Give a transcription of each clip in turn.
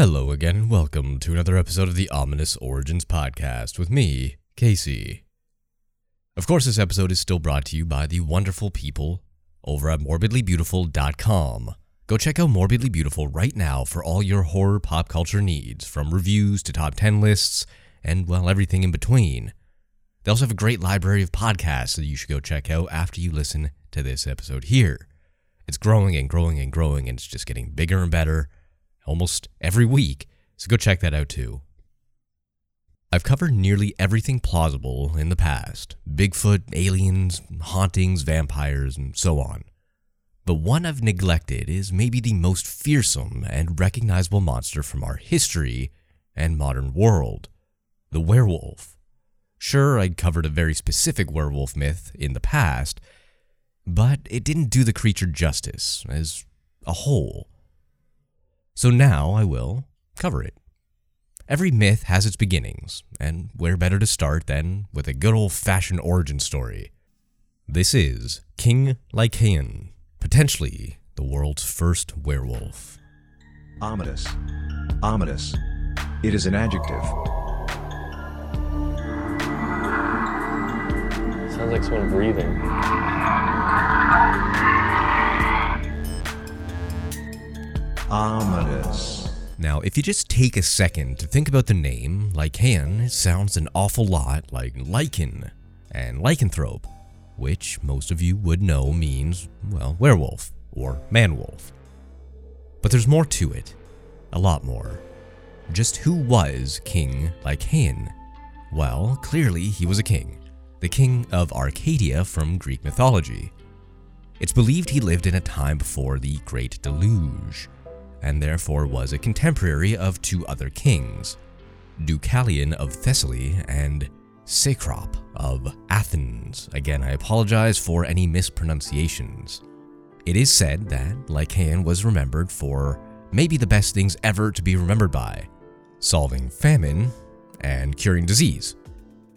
Hello again, and welcome to another episode of the Ominous Origins Podcast with me, Casey. Of course, this episode is still brought to you by the wonderful people over at morbidlybeautiful.com. Go check out Morbidly Beautiful right now for all your horror pop culture needs, from reviews to top 10 lists, and well, everything in between. They also have a great library of podcasts that you should go check out after you listen to this episode here. It's growing and growing and growing, and it's just getting bigger and better almost every week, so go check that out too. I've covered nearly everything plausible in the past Bigfoot, aliens, hauntings, vampires, and so on. But one I've neglected is maybe the most fearsome and recognizable monster from our history and modern world the werewolf. Sure, I'd covered a very specific werewolf myth in the past, but it didn't do the creature justice as a whole. So now I will cover it. Every myth has its beginnings, and where better to start than with a good old fashioned origin story? This is King Lycaon, potentially the world's first werewolf. Ominous. Ominous. It is an adjective. Sounds like someone breathing. Ominous. Now, if you just take a second to think about the name, Lycaon sounds an awful lot like lycan and lycanthrope, which most of you would know means, well, werewolf or manwolf. But there's more to it, a lot more. Just who was King Lycaon? Well, clearly he was a king, the king of Arcadia from Greek mythology. It's believed he lived in a time before the Great Deluge, and therefore was a contemporary of two other kings, Deucalion of Thessaly and Cecrop of Athens. Again, I apologize for any mispronunciations. It is said that Lycaon was remembered for maybe the best things ever to be remembered by solving famine and curing disease.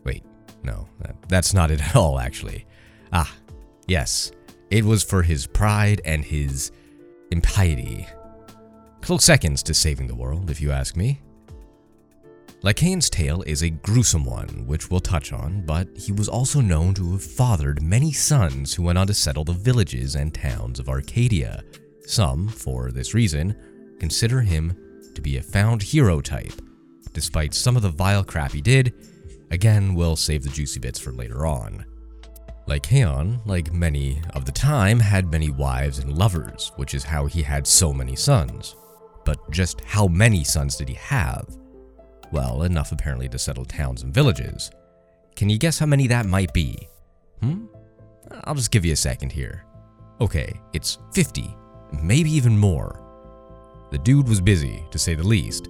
Wait, no, that's not it at all, actually. Ah, yes, it was for his pride and his impiety. Close seconds to saving the world, if you ask me. Lycaon's tale is a gruesome one, which we'll touch on, but he was also known to have fathered many sons who went on to settle the villages and towns of Arcadia. Some, for this reason, consider him to be a found hero type. Despite some of the vile crap he did, again, we'll save the juicy bits for later on. Lycaon, like many of the time, had many wives and lovers, which is how he had so many sons. But just how many sons did he have? Well, enough apparently to settle towns and villages. Can you guess how many that might be? Hmm? I'll just give you a second here. Okay, it's 50, maybe even more. The dude was busy, to say the least.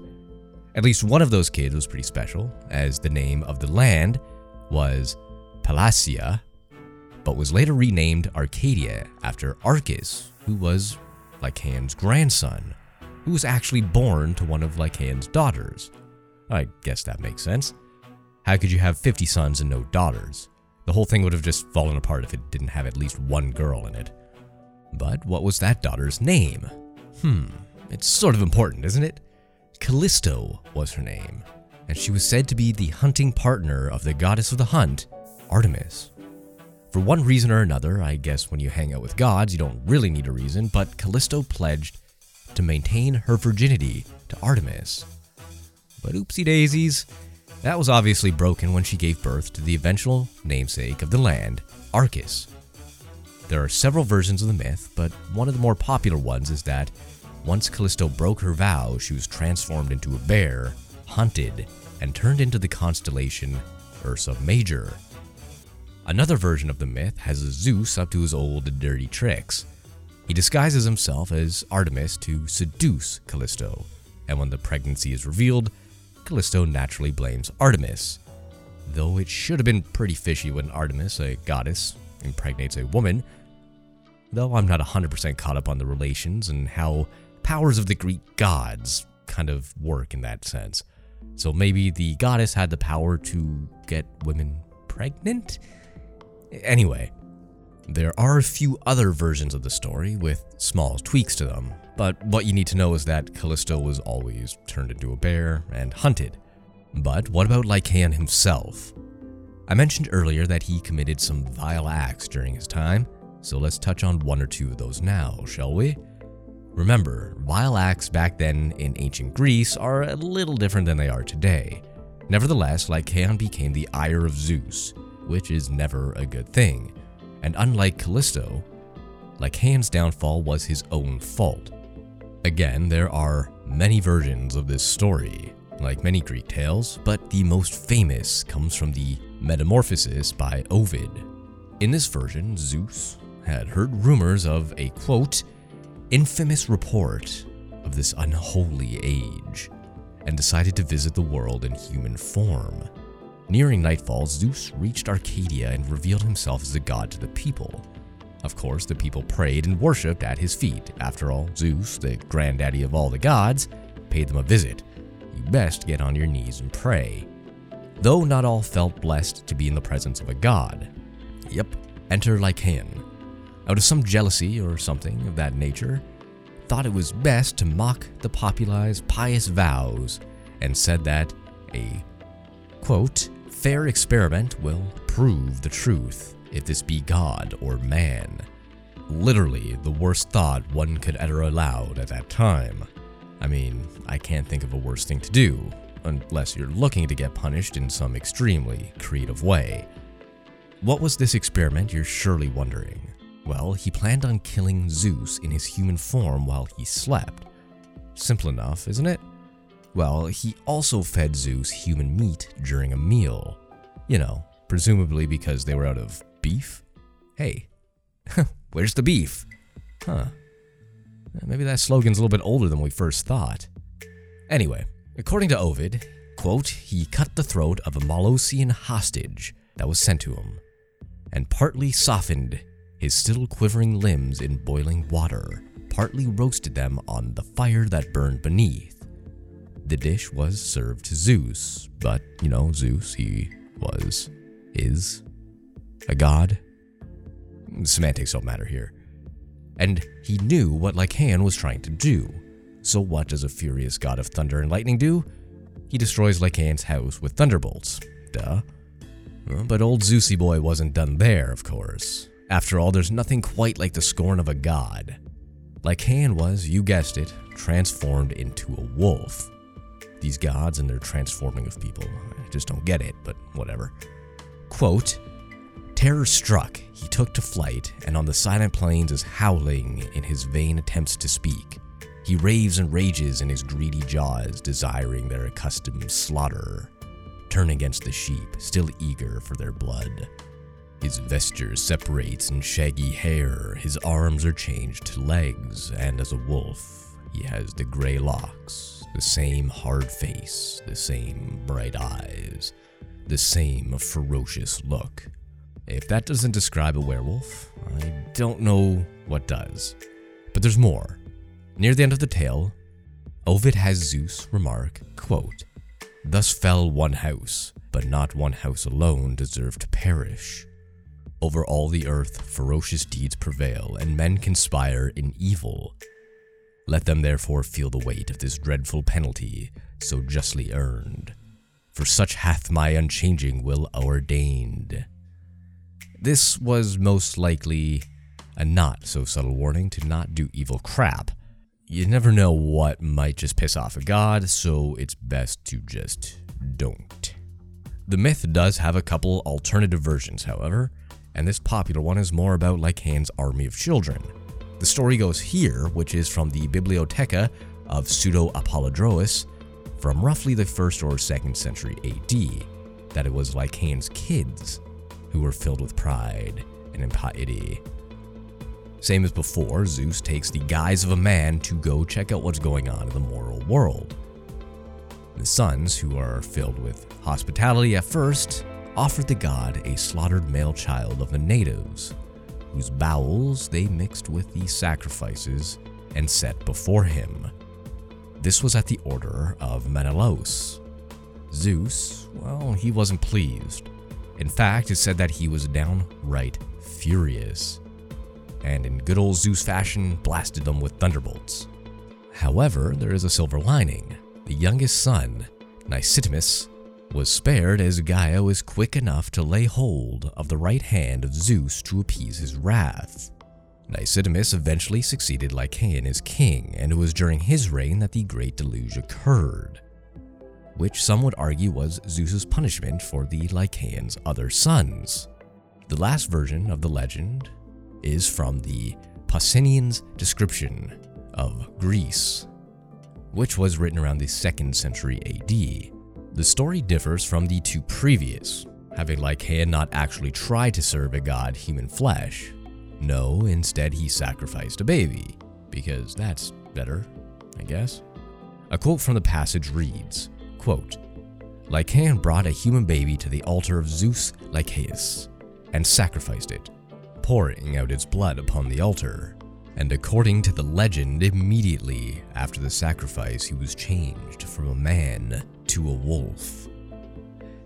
At least one of those kids was pretty special, as the name of the land was Palacia, but was later renamed Arcadia after Arcas, who was Lycaon's grandson who was actually born to one of Lycaon's daughters. I guess that makes sense. How could you have 50 sons and no daughters? The whole thing would have just fallen apart if it didn't have at least one girl in it. But what was that daughter's name? Hmm, it's sort of important, isn't it? Callisto was her name, and she was said to be the hunting partner of the goddess of the hunt, Artemis. For one reason or another, I guess when you hang out with gods, you don't really need a reason, but Callisto pledged to maintain her virginity to Artemis. But oopsie daisies, that was obviously broken when she gave birth to the eventual namesake of the land, Arcas. There are several versions of the myth, but one of the more popular ones is that once Callisto broke her vow, she was transformed into a bear, hunted, and turned into the constellation Ursa Major. Another version of the myth has Zeus up to his old dirty tricks. He disguises himself as Artemis to seduce Callisto, and when the pregnancy is revealed, Callisto naturally blames Artemis. Though it should have been pretty fishy when Artemis, a goddess, impregnates a woman. Though I'm not 100% caught up on the relations and how powers of the Greek gods kind of work in that sense. So maybe the goddess had the power to get women pregnant? Anyway, There are a few other versions of the story with small tweaks to them, but what you need to know is that Callisto was always turned into a bear and hunted. But what about Lycaon himself? I mentioned earlier that he committed some vile acts during his time, so let's touch on one or two of those now, shall we? Remember, vile acts back then in ancient Greece are a little different than they are today. Nevertheless, Lycaon became the ire of Zeus, which is never a good thing. And unlike Callisto, Lycaon's downfall was his own fault. Again, there are many versions of this story, like many Greek tales, but the most famous comes from the Metamorphosis by Ovid. In this version, Zeus had heard rumors of a quote, infamous report of this unholy age, and decided to visit the world in human form. Nearing nightfall, Zeus reached Arcadia and revealed himself as a god to the people. Of course, the people prayed and worshipped at his feet. After all, Zeus, the granddaddy of all the gods, paid them a visit. You best get on your knees and pray. Though not all felt blessed to be in the presence of a god. Yep, enter Lycaon. Out of some jealousy or something of that nature, thought it was best to mock the populace's pious vows and said that a quote, fair experiment will prove the truth if this be God or man. Literally, the worst thought one could utter aloud at that time. I mean, I can't think of a worse thing to do, unless you're looking to get punished in some extremely creative way. What was this experiment, you're surely wondering? Well, he planned on killing Zeus in his human form while he slept. Simple enough, isn't it? Well, he also fed Zeus human meat during a meal. You know, presumably because they were out of beef? Hey, where's the beef? Huh. Maybe that slogan's a little bit older than we first thought. Anyway, according to Ovid, quote, he cut the throat of a Molossian hostage that was sent to him, and partly softened his still quivering limbs in boiling water, partly roasted them on the fire that burned beneath. The dish was served to Zeus, but, you know, Zeus, he was, is, a god. Semantics don't matter here. And he knew what Lycaon was trying to do. So what does a furious god of thunder and lightning do? He destroys Lycaon's house with thunderbolts. Duh. But old Zeusy boy wasn't done there, of course. After all, there's nothing quite like the scorn of a god. Lycaon was, you guessed it, transformed into a wolf. These gods and their transforming of people, I just don't get it, but whatever. Quote, Terror struck, he took to flight, and on the silent plains is howling in his vain attempts to speak. He raves and rages in his greedy jaws, desiring their accustomed slaughter. Turn against the sheep, still eager for their blood. His vesture separates in shaggy hair, his arms are changed to legs, and as a wolf, he has the gray locks, the same hard face, the same bright eyes, the same ferocious look. If that doesn't describe a werewolf, I don't know what does. But there's more. Near the end of the tale, Ovid has Zeus remark, quote, Thus fell one house, but not one house alone deserved to perish. Over all the earth ferocious deeds prevail, and men conspire in evil. Let them therefore feel the weight of this dreadful penalty, so justly earned. For such hath my unchanging will ordained. This was most likely a not so subtle warning to not do evil crap. You never know what might just piss off a god, so it's best to just don't. The myth does have a couple alternative versions, however, and this popular one is more about Lycaon's army of children. The story goes here, which is from the Bibliotheca of Pseudo Apollodorus from roughly the 1st or 2nd century AD, that it was Lycaon's kids who were filled with pride and impiety. Same as before, Zeus takes the guise of a man to go check out what's going on in the moral world. The sons, who are filled with hospitality at first, offered the god a slaughtered male child of the natives, whose bowels they mixed with the sacrifices and set before him. This was at the order of Maenalus. Zeus, well, he wasn't pleased. In fact, it said that he was downright furious, and in good old Zeus fashion, blasted them with thunderbolts. However, there is a silver lining. The youngest son, Nicitimus, was spared as Gaia was quick enough to lay hold of the right hand of Zeus to appease his wrath. Nicitimus eventually succeeded Lycaon as king, and it was during his reign that the Great Deluge occurred, which some would argue was Zeus's punishment for the Lycaon's other sons. The last version of the legend is from the Pausanias description of Greece, which was written around the 2nd century AD. The story differs from the two previous, having Lycaon not actually tried to serve a god human flesh. No, instead he sacrificed a baby, because that's better, I guess. A quote from the passage reads, quote, Lycaon brought a human baby to the altar of Zeus Lycaeus and sacrificed it, pouring out its blood upon the altar. And according to the legend, immediately after the sacrifice, he was changed from a man to a wolf.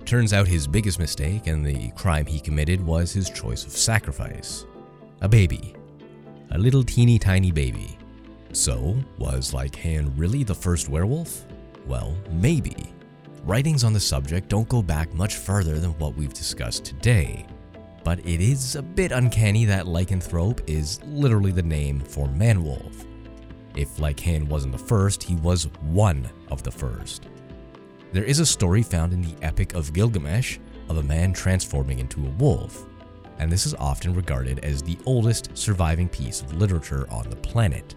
Turns out his biggest mistake and the crime he committed was his choice of sacrifice a baby. A little teeny tiny baby. So, was Lycaon really the first werewolf? Well, maybe. Writings on the subject don't go back much further than what we've discussed today, but it is a bit uncanny that lycanthrope is literally the name for manwolf. If Lycaon wasn't the first, he was one of the first. There is a story found in the Epic of Gilgamesh of a man transforming into a wolf, and this is often regarded as the oldest surviving piece of literature on the planet.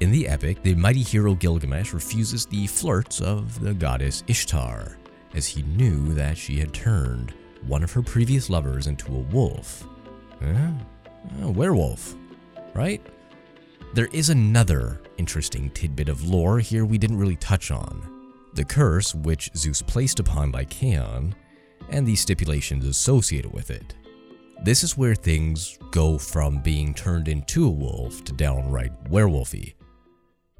In the epic, the mighty hero Gilgamesh refuses the flirts of the goddess Ishtar, as he knew that she had turned one of her previous lovers into a wolf. A werewolf, right? There is another interesting tidbit of lore here we didn't really touch on. The curse which Zeus placed upon Lycaon, and the stipulations associated with it. This is where things go from being turned into a wolf to downright werewolfy.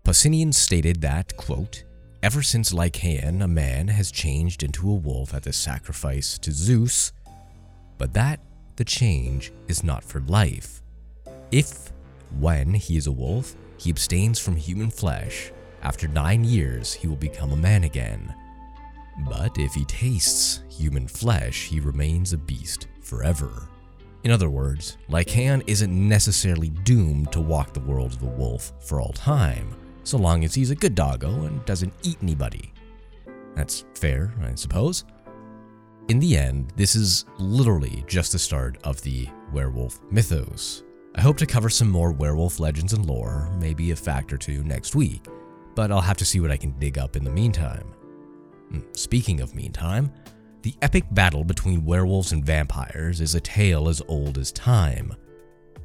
Pausanias stated that, quote, Ever since Lycaon, a man has changed into a wolf at the sacrifice to Zeus, but that the change is not for life. If, when he is a wolf, he abstains from human flesh, after nine years he will become a man again. But if he tastes human flesh, he remains a beast forever. In other words, Lycaon isn't necessarily doomed to walk the world of the wolf for all time, so long as he's a good doggo and doesn't eat anybody. That's fair, I suppose. In the end, this is literally just the start of the werewolf mythos. I hope to cover some more werewolf legends and lore, maybe a fact or two next week, but I'll have to see what I can dig up in the meantime. Hmm, speaking of meantime, the epic battle between werewolves and vampires is a tale as old as time.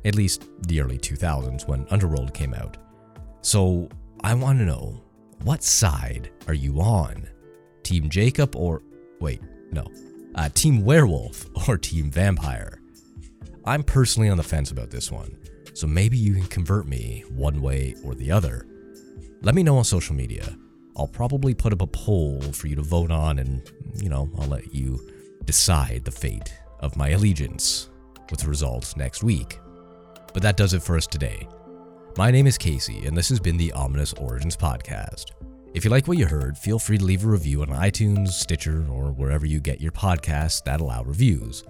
At least the early 2000s when Underworld came out. So I want to know what side are you on? Team Jacob or. Wait, no. Uh, team Werewolf or Team Vampire? I'm personally on the fence about this one, so maybe you can convert me one way or the other. Let me know on social media. I'll probably put up a poll for you to vote on, and, you know, I'll let you decide the fate of my allegiance with the results next week. But that does it for us today. My name is Casey, and this has been the Ominous Origins Podcast. If you like what you heard, feel free to leave a review on iTunes, Stitcher, or wherever you get your podcasts that allow reviews.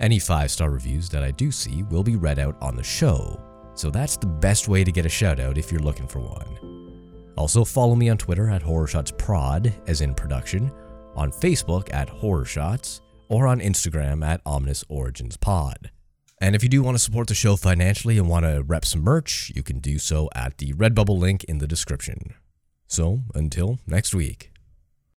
Any five star reviews that I do see will be read out on the show, so that's the best way to get a shout out if you're looking for one. Also, follow me on Twitter at HorrorShotsProd, as in production, on Facebook at HorrorShots, or on Instagram at Ominous Origins Pod. And if you do want to support the show financially and want to rep some merch, you can do so at the Redbubble link in the description. So, until next week.